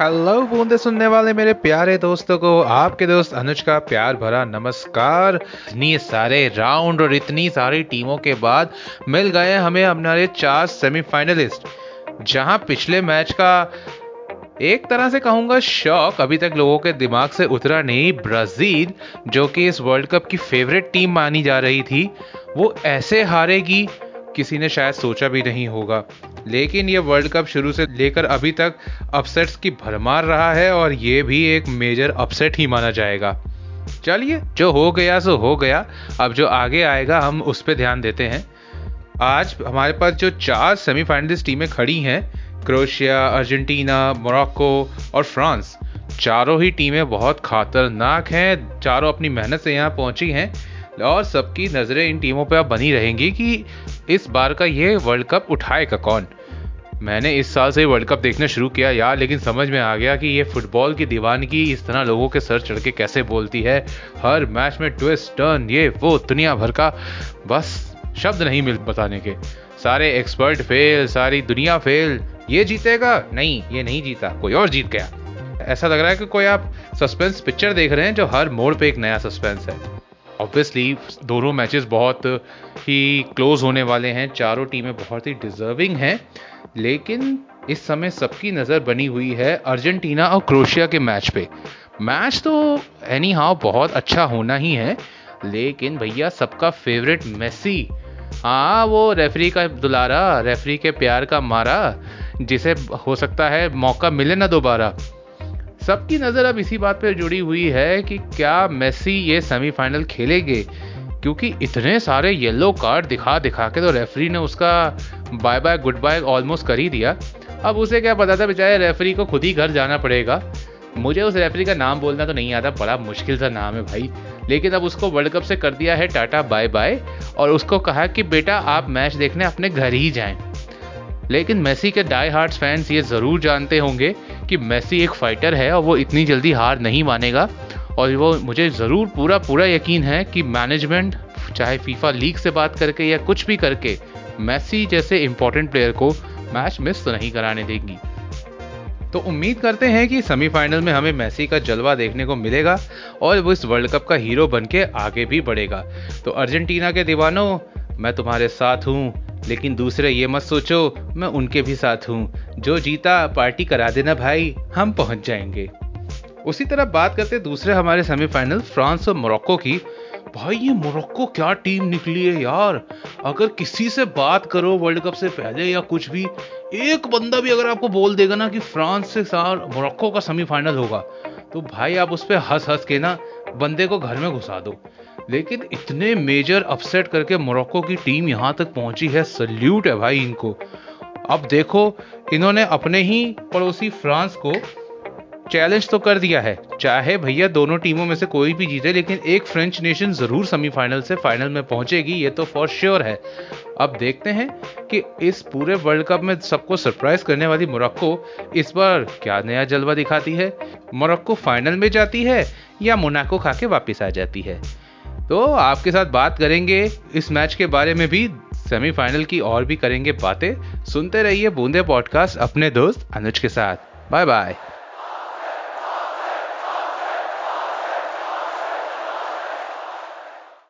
Hello बूंदे सुनने वाले मेरे प्यारे दोस्तों को, आपके दोस्त अनुज का प्यार भरा नमस्कार। इतनी सारे राउंड और इतनी सारी टीमों के बाद मिल गए हमें हमारे चार सेमीफाइनलिस्ट जहाँ पिछले मैच का एक तरह से कहूँगा शौक अभी तक लोगों के दिमाग से उतरा नहीं। ब्राज़ील, जो कि इस वर्ल्ड कप की फेवरेट टीम मानी जा रही थी, वो ऐसे हारेगी, किसी ने शायद सोचा भी नहीं होगा। लेकिन ये वर्ल्ड कप शुरू से लेकर अभी तक अपसेट्स की भरमार रहा है और ये भी एक मेजर अपसेट ही माना जाएगा। चलिए, जो हो गया सो हो गया। अब जो आगे आएगा, हम उस पर ध्यान देते हैं। आज हमारे पास जो चार सेमीफाइनलिस्ट टीमें खड़ी हैं क्रोशिया अर्जेंटीना, मोरक्को और फ्रांस, चारों ही टीमें बहुत खतरनाक हैं, चारों अपनी मेहनत से यहाँ पहुँची हैं और सबकी नज़रें इन टीमों पर बनी रहेंगी कि इस बार का ये वर्ल्ड कप उठाएगा कौन। मैंने इस साल से वर्ल्ड कप देखना शुरू किया यार, लेकिन समझ में आ गया कि ये फुटबॉल की दीवानगी इस तरह लोगों के सर चढ़ के कैसे बोलती है। हर मैच में ट्विस्ट टर्न ये, वो, दुनिया भर का बस शब्द नहीं मिल बताने के। सारे एक्सपर्ट फेल सारी दुनिया फेल ये जीतेगा? नहीं, ये नहीं जीता, कोई और जीत गया। ऐसा लग रहा है कि कोई आप सस्पेंस पिक्चर देख रहे हैं जो हर मोड़ पे एक नया सस्पेंस है। ऑब्वियसली दोनों मैचेस बहुत ही क्लोज होने वाले हैं। चारों टीमें बहुत ही डिजर्विंग हैं। लेकिन इस समय सबकी नज़र बनी हुई है अर्जेंटीना और क्रोशिया के मैच पे। मैच तो एनी हाउ बहुत अच्छा होना ही है। लेकिन भैया, सबका फेवरेट मेसी हाँ वो रेफरी का दुलारा रेफरी के प्यार का मारा, जिसे हो सकता है मौका मिले ना दोबारा। सबकी नज़र अब इसी बात पर जुड़ी हुई है कि क्या मेसी ये सेमीफाइनल खेलेंगे? क्योंकि इतने सारे येलो कार्ड दिखा दिखा के तो रेफरी ने उसका bye bye goodbye almost कर ही दिया। अब उसे क्या पता था बेचारे रेफरी को खुद ही घर जाना पड़ेगा। मुझे उस रेफरी का नाम बोलना तो नहीं आता, बड़ा मुश्किल सा नाम है भाई। लेकिन अब उसको वर्ल्ड कप से कर दिया है टाटा बाय बाय और उसको कहा कि बेटा आप मैच देखने अपने घर ही जाएँ। लेकिन मेसी के डाई हार्ट्स फैंस ये ज़रूर जानते होंगे कि मेसी एक फाइटर है और वो इतनी जल्दी हार नहीं मानेगा। और वो मुझे ज़रूर पूरा पूरा यकीन है कि मैनेजमेंट चाहे फीफा लीग से बात करके या कुछ भी करके, मेसी जैसे इंपॉर्टेंट प्लेयर को मैच मिस तो नहीं कराने देंगी। तो उम्मीद करते हैं कि सेमीफाइनल में हमें मेसी का जलवा देखने को मिलेगा और वो इस वर्ल्ड कप का हीरो बन के आगे भी बढ़ेगा। तो अर्जेंटीना के दीवानों, मैं तुम्हारे साथ हूँ। लेकिन दूसरे ये मत सोचो, मैं उनके भी साथ हूँ। जो जीता, पार्टी करा देना भाई, हम पहुँच जाएँगे। उसी तरह बात करते दूसरे हमारे सेमीफाइनल फ्रांस और मोरक्को की। भाई, ये मोरक्को क्या टीम निकली है यार? अगर किसी से बात करो वर्ल्ड कप से पहले या कुछ भी, एक बंदा भी अगर आपको बोल देगा ना कि फ्रांस से मोरक्को का सेमीफाइनल होगा तो भाई आप उस पर हंस हंस के ना, बंदे को घर में घुसा दो। लेकिन इतने मेजर अपसेट करके मोरक्को की टीम यहाँ तक पहुँची है। सल्यूट है भाई इनको। अब देखो, इन्होंने अपने ही पड़ोसी फ्रांस को चैलेंज तो कर दिया है। चाहे भैया दोनों टीमों में से कोई भी जीते, लेकिन एक फ्रेंच नेशन ज़रूर सेमीफाइनल से फाइनल में पहुंचेगी, ये तो फॉर श्योर है। अब देखते हैं कि इस पूरे वर्ल्ड कप में सबको सरप्राइज़ करने वाली मोरक्को इस बार क्या नया जलवा दिखाती है? मोरक्को फाइनल में जाती है या मोनाको खा के वापिस आ जाती है? तो आपके साथ बात करेंगे। इस मैच के बारे में भी, सेमीफाइनल की और भी करेंगे बातें। सुनते रहिए बूंदे पॉडकास्ट अपने दोस्त अनुज के साथ। Bye bye.